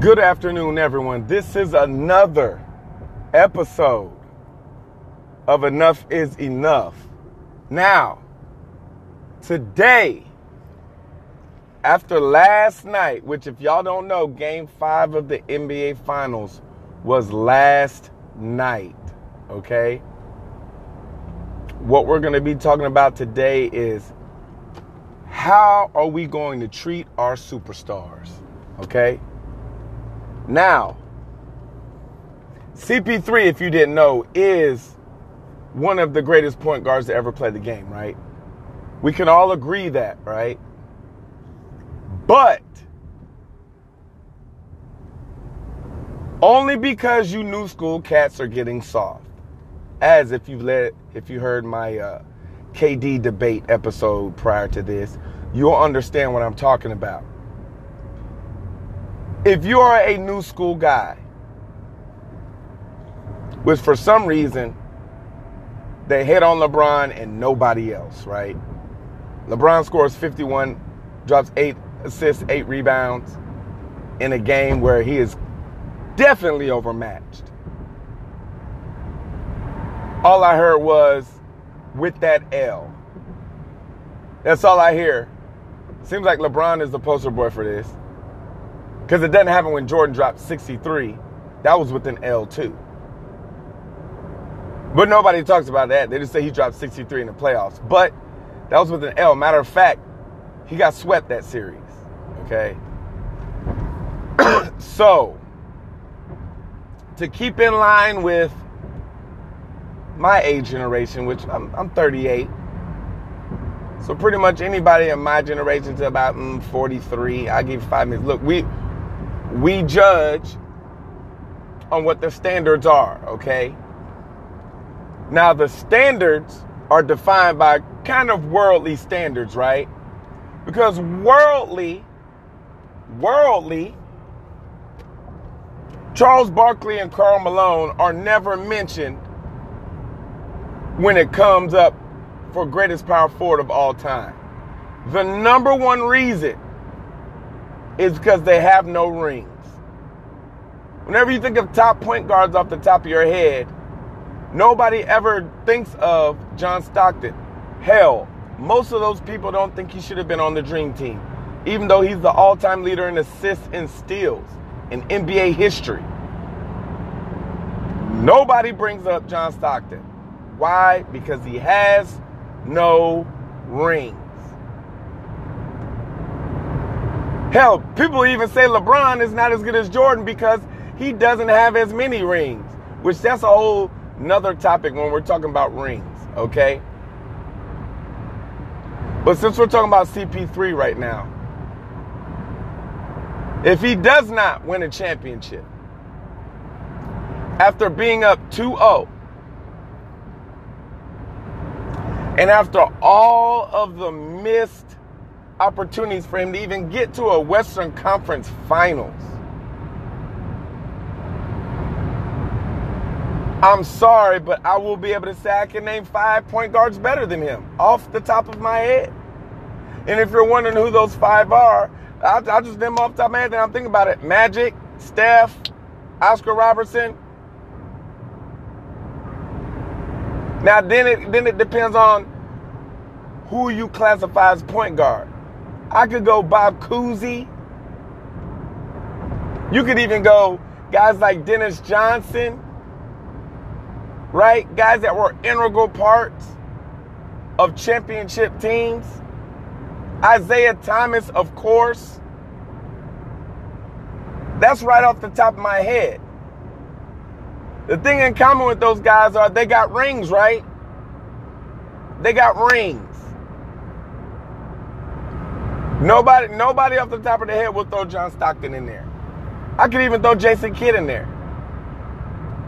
Good afternoon, everyone. This is another episode of Enough is Enough. Now, today, after last night, which, if y'all don't know, game five of the NBA Finals was last night, okay? What we're going to be talking about today is how are we going to treat our superstars, okay? Now, CP3, if you didn't know, is one of the greatest point guards to ever play the game, right? We can all agree that, right? But only because you new school cats are getting soft. As if you've let if you heard my uh, KD debate episode prior to this, you'll understand what I'm talking about if you are a new school guy, which for some reason they hit on LeBron and nobody else, right? LeBron scores 51, drops eight assists, eight rebounds in a game where he is definitely overmatched. All I heard was with that L. That's all I hear. Seems like LeBron is the poster boy for this. Because it doesn't happen when Jordan dropped 63. That was with an L2. But nobody talks about that. They just say he dropped 63 in the playoffs. But that was with an L. Matter of fact, he got swept that series. Okay? so, to keep in line with my age generation, which I'm, I'm 38. So pretty much anybody in my generation to about mm, 43, I give five minutes. Look, we we judge on what the standards are, okay? Now, the standards are defined by kind of worldly standards, right? Because worldly, worldly, Charles Barkley and Karl Malone are never mentioned when it comes up for greatest power forward of all time. The number one reason is because they have no rings. Whenever you think of top point guards off the top of your head, nobody ever thinks of John Stockton. Hell, most of those people don't think he should have been on the dream team, even though he's the all time leader in assists and steals in NBA history. Nobody brings up John Stockton. Why? Because he has no rings. Hell, people even say LeBron is not as good as Jordan because he doesn't have as many rings, which that's a whole another topic when we're talking about rings, okay? But since we're talking about CP3 right now, if he does not win a championship after being up 2 0, and after all of the missed opportunities for him to even get to a Western Conference Finals. I'm sorry, but I will be able to say I can name five point guards better than him off the top of my head. And if you're wondering who those five are, I'll, I'll just name off the top of my head. And I'm thinking about it: Magic, Steph, Oscar Robertson. Now, then it then it depends on who you classify as point guard. I could go Bob Cousy. You could even go guys like Dennis Johnson, right? Guys that were integral parts of championship teams. Isiah Thomas, of course. That's right off the top of my head. The thing in common with those guys are they got rings, right? They got rings. Nobody, nobody off the top of the head will throw John Stockton in there. I could even throw Jason Kidd in there.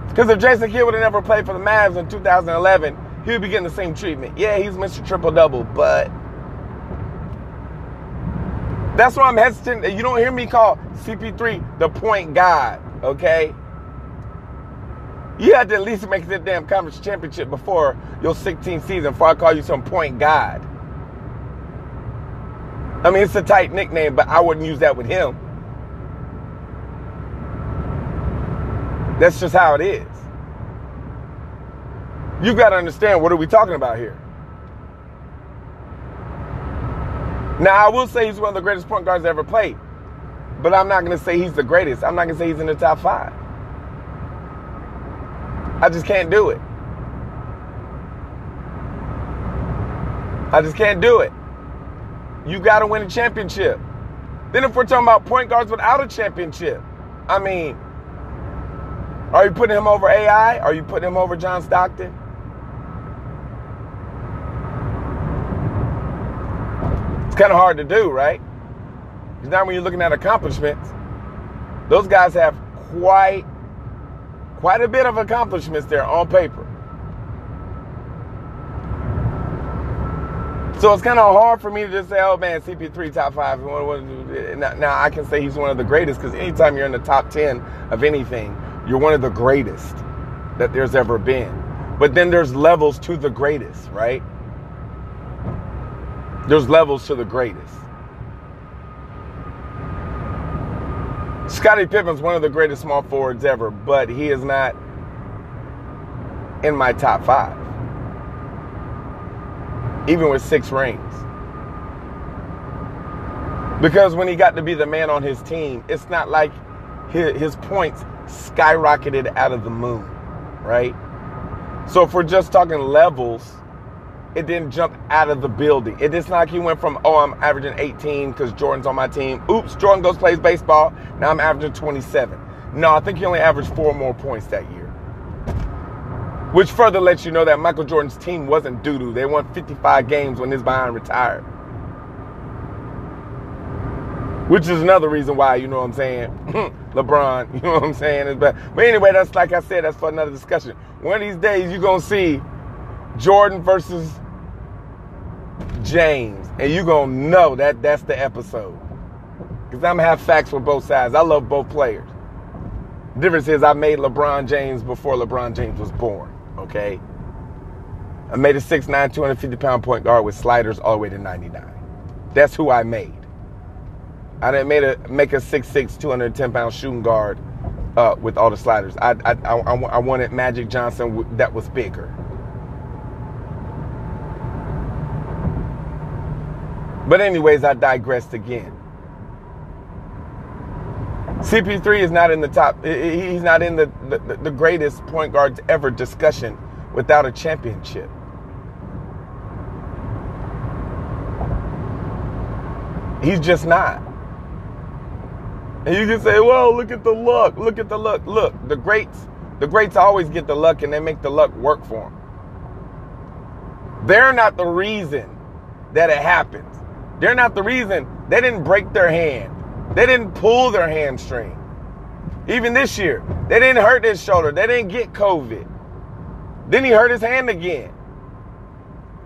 Because if Jason Kidd would have never played for the Mavs in 2011, he would be getting the same treatment. Yeah, he's Mr. Triple Double, but that's why I'm hesitant. You don't hear me call CP3 the point God, okay? You had to at least make that damn conference championship before your 16th season before I call you some point God. I mean, it's a tight nickname, but I wouldn't use that with him. That's just how it is. You've got to understand what are we talking about here? Now, I will say he's one of the greatest point guards ever played, but I'm not going to say he's the greatest. I'm not going to say he's in the top five. I just can't do it. I just can't do it. You got to win a championship. Then, if we're talking about point guards without a championship, I mean, are you putting him over AI? Are you putting him over John Stockton? It's kind of hard to do, right? Because now when you're looking at accomplishments, those guys have quite quite a bit of accomplishments there on paper. So it's kind of hard for me to just say, oh man, CP3 top five. Now I can say he's one of the greatest because anytime you're in the top 10 of anything, you're one of the greatest that there's ever been. But then there's levels to the greatest, right? There's levels to the greatest. Scottie Pippen's one of the greatest small forwards ever, but he is not in my top five. Even with six rings. Because when he got to be the man on his team, it's not like his, points skyrocketed out of the moon, right? So if we're just talking levels, it didn't jump out of the building. It is not like he went from, oh, I'm averaging 18 because Jordan's on my team. Oops, Jordan goes plays baseball. Now I'm averaging 27. No, I think he only averaged four more points that year. Which further lets you know that Michael Jordan's team wasn't doo doo. They won 55 games when his behind retired. Which is another reason why, you know what I'm saying? LeBron, you know what I'm saying? But anyway, that's like I said, that's for another discussion. One of these days, you're going to see Jordan versus James, and you're gonna know that that's the episode. Because I'm gonna have facts for both sides. I love both players. The difference is I made LeBron James before LeBron James was born. Okay. I made a 6'9", 250 pound point guard with sliders all the way to 99. That's who I made. I didn't make a make a 6'6", 210 pound shooting guard uh, with all the sliders. I I, I I wanted Magic Johnson that was bigger. But, anyways, I digressed again. CP3 is not in the top, he's not in the, the, the greatest point guards ever discussion without a championship. He's just not. And you can say, well, look at the luck. Look at the luck. Look, the greats, the greats always get the luck and they make the luck work for them. They're not the reason that it happens. They're not the reason. They didn't break their hand. They didn't pull their hamstring. Even this year, they didn't hurt his shoulder. They didn't get COVID. Then he hurt his hand again.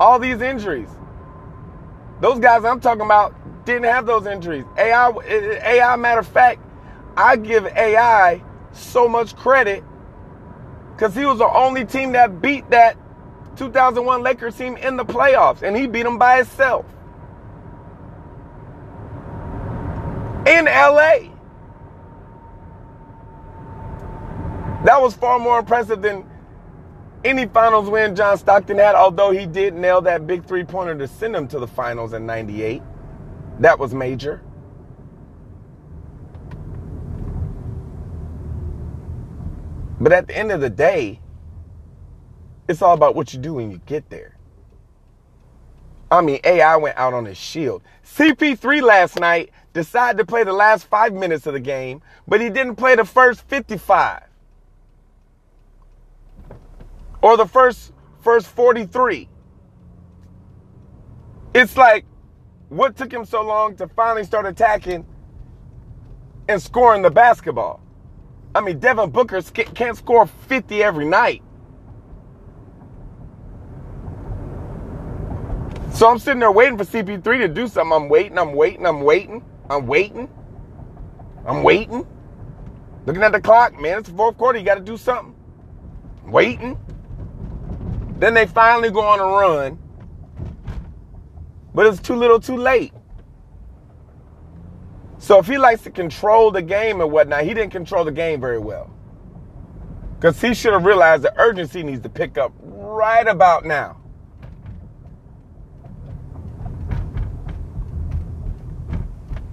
All these injuries. Those guys I'm talking about didn't have those injuries. AI, AI, matter of fact, I give AI so much credit because he was the only team that beat that 2001 Lakers team in the playoffs, and he beat them by himself. In LA. That was far more impressive than any finals win John Stockton had, although he did nail that big three pointer to send him to the finals in 98. That was major. But at the end of the day, it's all about what you do when you get there. I mean, AI went out on his shield. CP3 last night decided to play the last five minutes of the game, but he didn't play the first 55 or the first first 43. It's like what took him so long to finally start attacking and scoring the basketball? I mean, Devin Booker can't score 50 every night. So I'm sitting there waiting for CP3 to do something. I'm waiting, I'm waiting, I'm waiting. I'm waiting. I'm waiting. Looking at the clock, man, it's the fourth quarter. You got to do something. Waiting. Then they finally go on a run. But it's too little too late. So if he likes to control the game and whatnot, he didn't control the game very well. Because he should have realized the urgency needs to pick up right about now.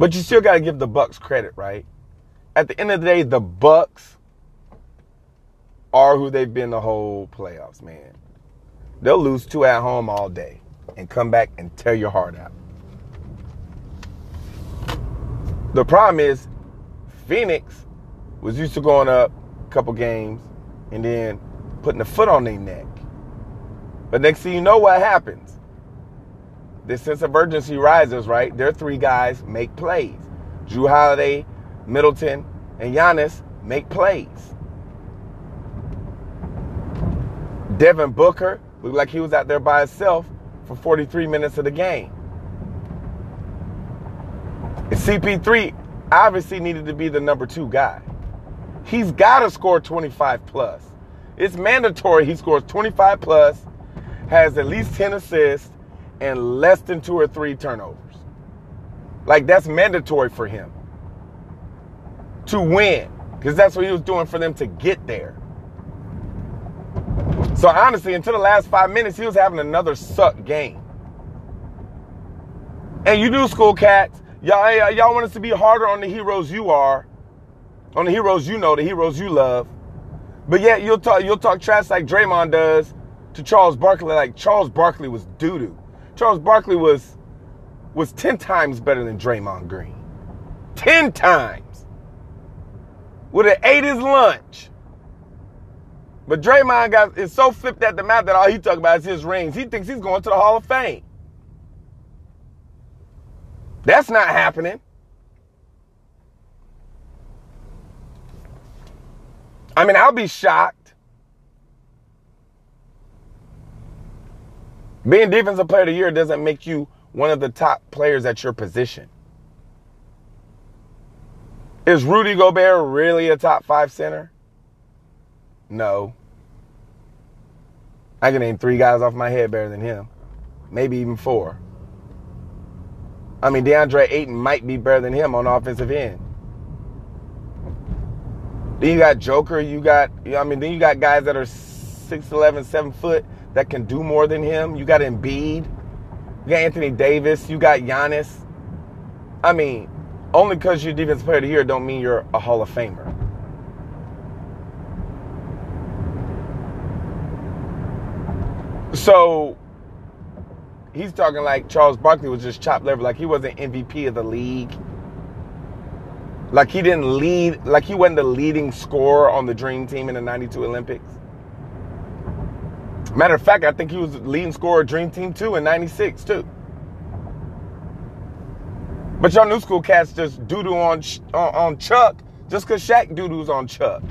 But you still got to give the Bucks credit, right? At the end of the day, the Bucks are who they've been the whole playoffs, man. They'll lose two at home all day and come back and tear your heart out. The problem is Phoenix was used to going up a couple games and then putting a foot on their neck. But next thing you know, what happens? This sense of urgency rises, right? Their three guys make plays. Jrue Holiday, Middleton, and Giannis make plays. Devin Booker looked like he was out there by himself for 43 minutes of the game. And CP3 obviously needed to be the number two guy. He's got to score 25 plus. It's mandatory he scores 25 plus, has at least 10 assists, and less than two or three turnovers. Like that's mandatory for him to win because that's what he was doing for them to get there. So honestly, until the last five minutes, he was having another suck game. And you do school cats, y'all, y'all want us to be harder on the heroes you are, on the heroes you know, the heroes you love. But yet you'll talk you'll talk trash like Draymond does to Charles Barkley, like Charles Barkley was doo doo. Charles Barkley was was ten times better than Draymond Green. Ten times. Would have ate his lunch. But Draymond got is so flipped at the map that all he talk about is his rings. He thinks he's going to the Hall of Fame. That's not happening. I mean, I'll be shocked. Being defensive player of the year doesn't make you one of the top players at your position. Is Rudy Gobert really a top five center? No. I can name three guys off my head better than him. Maybe even four. I mean, DeAndre Ayton might be better than him on offensive end. Then you got Joker. You got, I mean, then you got guys that are 6'11", 7 foot that can do more than him. You got Embiid. You got Anthony Davis. You got Giannis. I mean, only because you're defensive player of the year don't mean you're a Hall of Famer. So he's talking like Charles Barkley was just chopped liver, like he wasn't MVP of the league. Like he didn't lead, like he wasn't the leading scorer on the Dream Team in the 92 Olympics. Matter of fact, I think he was leading scorer Dream Team too in 96 too. But y'all new school cats just doo-doo on, on, on Chuck just because Shaq doo-doos on Chuck.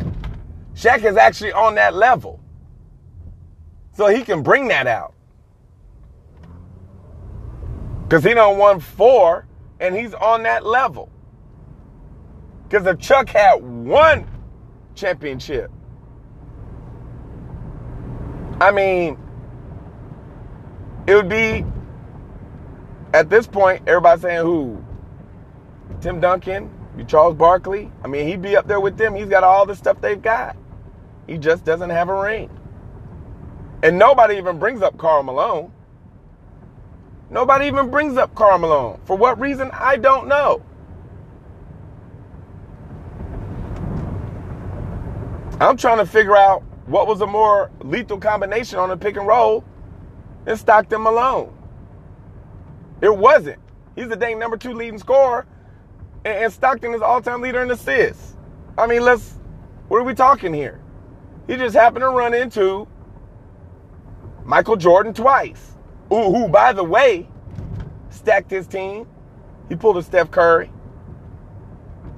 Shaq is actually on that level. So he can bring that out. Because he done won four and he's on that level. Because if Chuck had one championship, I mean, it would be at this point, everybody saying who? Tim Duncan, Charles Barkley. I mean, he'd be up there with them. He's got all the stuff they've got. He just doesn't have a ring. And nobody even brings up Karl Malone. Nobody even brings up Karl Malone. For what reason? I don't know. I'm trying to figure out what was a more lethal combination on a pick and roll than Stockton Malone. It wasn't. He's the dang number two leading scorer, and Stockton is all-time leader in assists. I mean, let's. What are we talking here? He just happened to run into Michael Jordan twice. Ooh, who, by the way, stacked his team. He pulled a Steph Curry.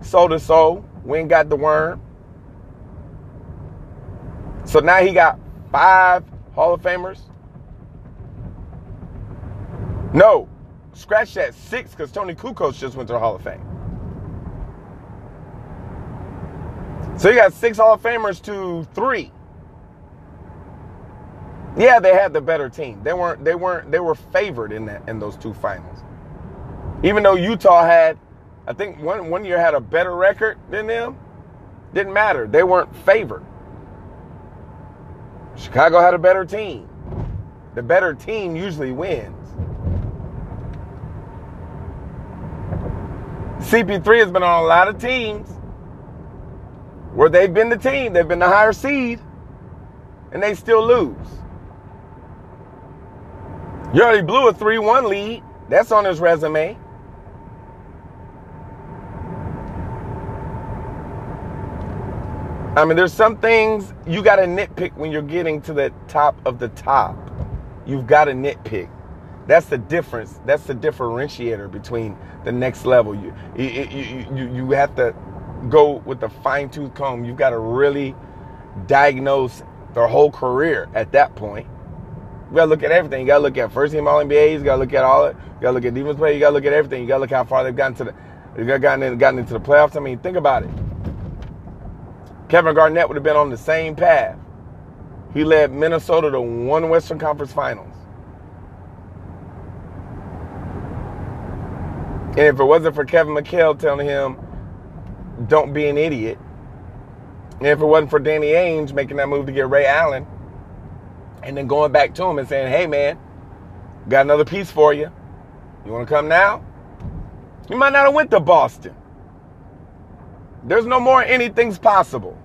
Sold his soul. Went got the worm. So now he got five Hall of Famers. No, scratch that six because Toni Kukoc just went to the Hall of Fame. So you got six Hall of Famers to three. Yeah, they had the better team. They weren't. They weren't. They were favored in that in those two finals. Even though Utah had, I think one one year had a better record than them, didn't matter. They weren't favored. Chicago had a better team. The better team usually wins. CP3 has been on a lot of teams where they've been the team, they've been the higher seed, and they still lose. You already blew a 3 1 lead. That's on his resume. I mean, there's some things you got to nitpick when you're getting to the top of the top. You've got to nitpick. That's the difference. That's the differentiator between the next level. You you you, you have to go with the fine tooth comb. You've got to really diagnose their whole career at that point. You gotta look at everything. You gotta look at first team All NBAs. You gotta look at all it. You gotta look at defense play. You gotta look at everything. You gotta look how far they've gotten to the. You got gotten in, gotten into the playoffs. I mean, think about it. Kevin Garnett would have been on the same path. He led Minnesota to one Western Conference Finals. And if it wasn't for Kevin McHale telling him, don't be an idiot, and if it wasn't for Danny Ainge making that move to get Ray Allen, and then going back to him and saying, hey man, got another piece for you. You want to come now? You might not have went to Boston. There's no more anything's possible.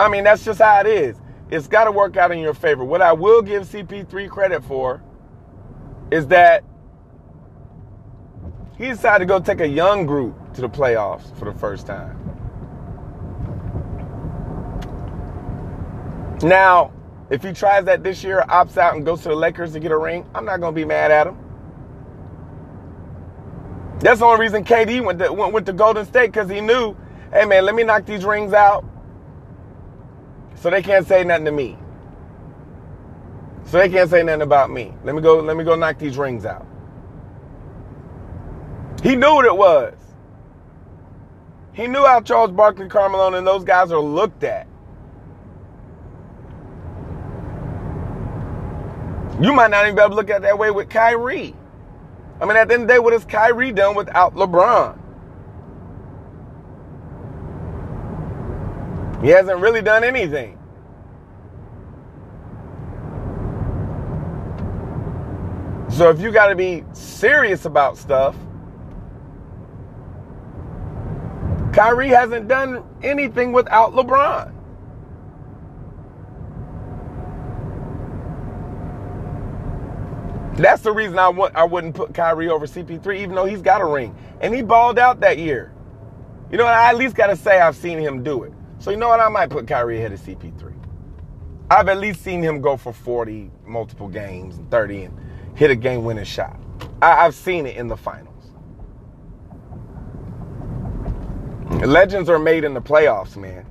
I mean, that's just how it is. It's got to work out in your favor. What I will give CP3 credit for is that he decided to go take a young group to the playoffs for the first time. Now, if he tries that this year, opts out and goes to the Lakers to get a ring, I'm not going to be mad at him. That's the only reason KD went to, went, went to Golden State because he knew, hey man, let me knock these rings out so they can't say nothing to me. So they can't say nothing about me. Let me go, let me go knock these rings out. He knew what it was. He knew how Charles Barkley, Carmelo, and those guys are looked at. You might not even be able to look at that way with Kyrie. I mean, at the end of the day, what has Kyrie done without LeBron? He hasn't really done anything. So if you got to be serious about stuff, Kyrie hasn't done anything without LeBron. That's the reason I want I wouldn't put Kyrie over CP3, even though he's got a ring. And he balled out that year. You know? I at least gotta say I've seen him do it. So you know what? I might put Kyrie ahead of CP3. I've at least seen him go for 40 multiple games and 30 and hit a game winning shot. I, have seen it in the finals. Legends are made in the playoffs, man.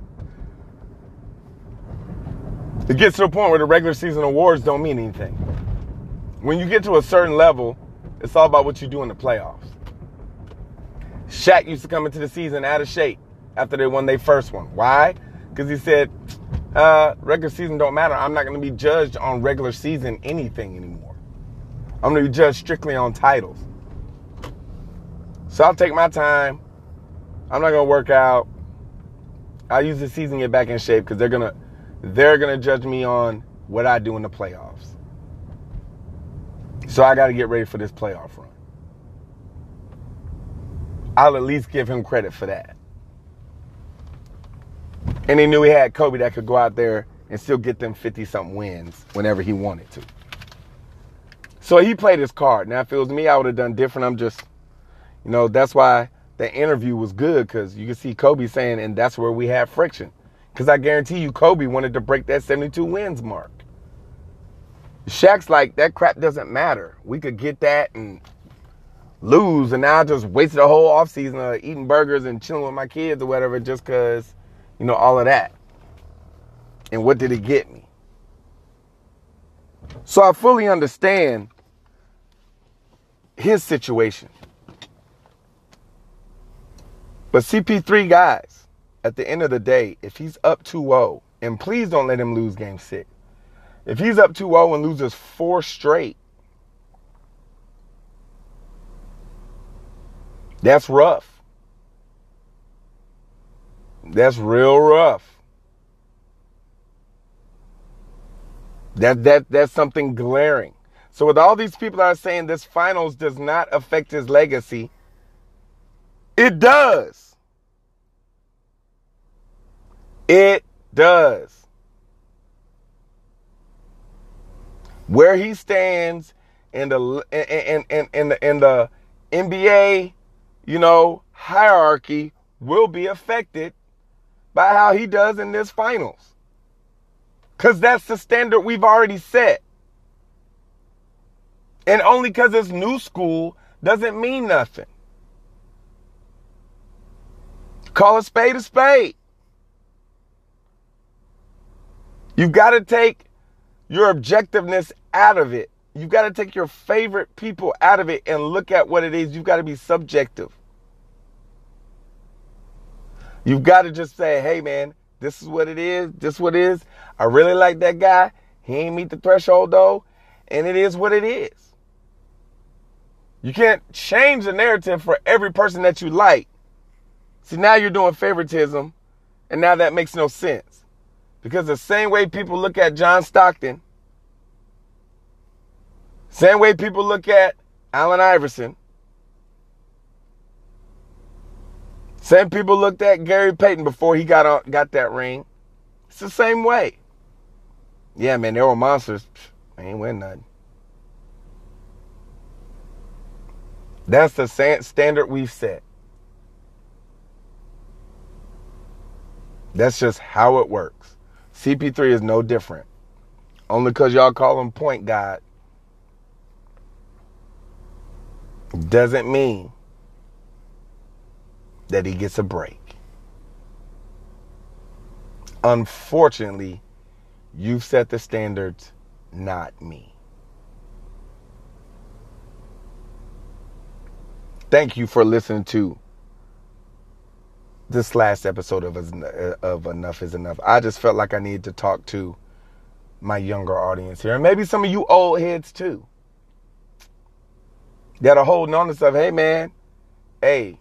It gets to the point where the regular season awards don't mean anything. When you get to a certain level, it's all about what you do in the playoffs. Shaq used to come into the season out of shape after they won their first one. Why? Because he said, uh, regular season don't matter. I'm not going to be judged on regular season anything anymore. I'm going to be judged strictly on titles. So I'll take my time. I'm not going to work out. I'll use the season to get back in shape because they're going to they're going to judge me on what I do in the playoffs. So I got to get ready for this playoff run. I'll at least give him credit for that. And he knew he had Kobe that could go out there and still get them 50 something wins whenever he wanted to. So he played his card. Now, if it was me, I would have done different. I'm just, you know, that's why the interview was good because you can see Kobe saying, and that's where we had friction. Because I guarantee you, Kobe wanted to break that 72 wins mark. Shaq's like, that crap doesn't matter. We could get that and lose, and now I just wasted a whole offseason of eating burgers and chilling with my kids or whatever just because, you know, all of that. And what did it get me? So I fully understand his situation. But CP3 guys, at the end of the day, if he's up 2-0, and please don't let him lose game six. If he's up 2-0 and loses four straight, that's rough. That's real rough. That that that's something glaring. So with all these people that are saying this finals does not affect his legacy, it does. It does. Where he stands in the in in in the, in the NBA, you know, hierarchy will be affected by how he does in this finals. Cuz that's the standard we've already set. And only cuz it's new school doesn't mean nothing. Call a spade a spade. You've got to take your objectiveness out of it. You've got to take your favorite people out of it and look at what it is. You've got to be subjective. You've got to just say, hey, man, this is what it is. This is what it is. I really like that guy. He ain't meet the threshold, though. And it is what it is. You can't change the narrative for every person that you like. See, now you're doing favoritism, and now that makes no sense. Because the same way people look at John Stockton, same way people look at Allen Iverson, same people looked at Gary Payton before he got on, got that ring. It's the same way. Yeah, man, they were monsters. They ain't win nothing. That's the standard we've set. That's just how it works. CP3 is no different. Only because y'all call him point God doesn't mean that he gets a break. Unfortunately, you've set the standards, not me. Thank you for listening to this last episode of of Enough is Enough. I just felt like I needed to talk to my younger audience here, and maybe some of you old heads too, that are holding on to stuff. Hey, man, hey,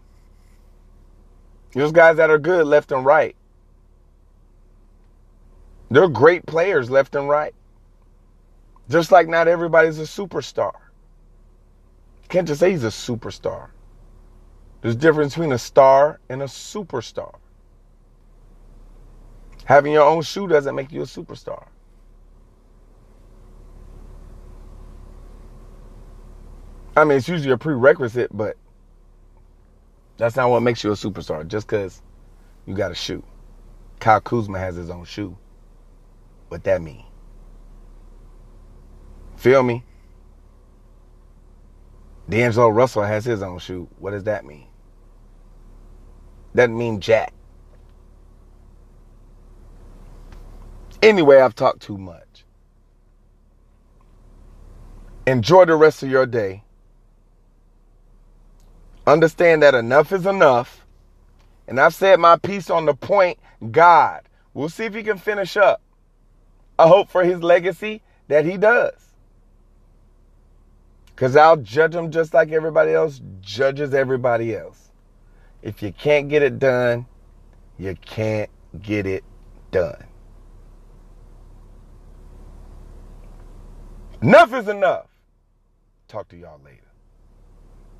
there's guys that are good left and right. They're great players left and right. Just like not everybody's a superstar. You can't just say he's a superstar. There's a difference between a star and a superstar. Having your own shoe doesn't make you a superstar. I mean, it's usually a prerequisite, but that's not what makes you a superstar. Just because you got a shoe. Kyle Kuzma has his own shoe. What that mean? Feel me? D'Angelo Russell has his own shoe. What does that mean? Doesn't mean jack. Anyway, I've talked too much. Enjoy the rest of your day. Understand that enough is enough. And I've said my piece on the point God. We'll see if he can finish up. I hope for his legacy that he does. Because I'll judge him just like everybody else judges everybody else. If you can't get it done, you can't get it done. Enough is enough. Talk to y'all later.